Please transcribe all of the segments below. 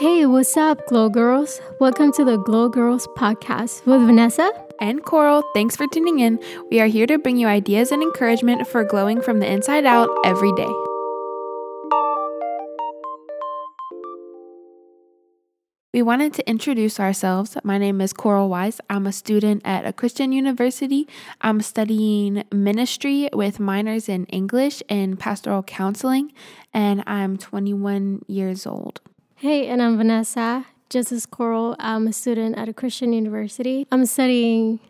Hey, what's up, Glow Girls? Welcome to the Glow Girls podcast with Vanessa and Coral. Thanks for tuning in. We are here to bring you ideas and encouragement for glowing from the inside out every day. We wanted to introduce ourselves. My name is Coral Wise. I'm a student at a Christian university. I'm studying ministry with minors in English and pastoral counseling, and I'm 21 years old. Hey, and I'm Vanessa. Just as Coral, I'm a student at a Christian university. I'm studying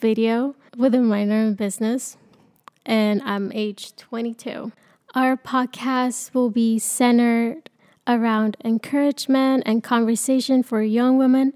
video with a minor in business, and I'm age 22. Our podcast will be centered around encouragement and conversation for young women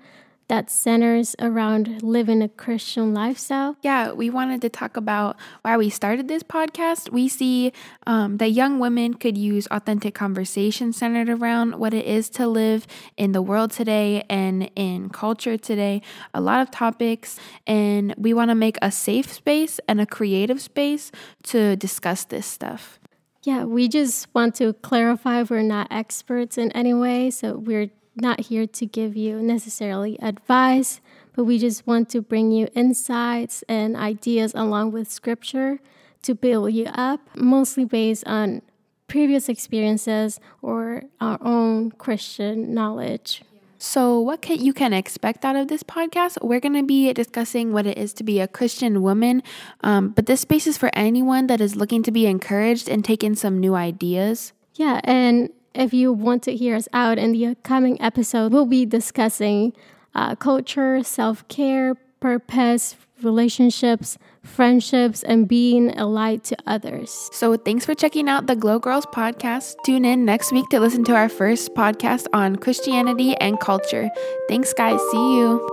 that centers around living a Christian lifestyle. Yeah, we wanted to talk about why we started this podcast. We see um, that young women could use authentic conversation centered around what it is to live in the world today and in culture today. A lot of topics, and we want to make a safe space and a creative space to discuss this stuff. Yeah, we just want to clarify we're not experts in any way. So we're not here to give you necessarily advice, but we just want to bring you insights and ideas along with scripture to build you up, mostly based on previous experiences or our own Christian knowledge. So, what can, you can expect out of this podcast? We're going to be discussing what it is to be a Christian woman, um, but this space is for anyone that is looking to be encouraged and take in some new ideas. Yeah, and if you want to hear us out in the upcoming episode, we'll be discussing uh, culture, self care, purpose, relationships, friendships, and being a light to others. So, thanks for checking out the Glow Girls podcast. Tune in next week to listen to our first podcast on Christianity and culture. Thanks, guys. See you.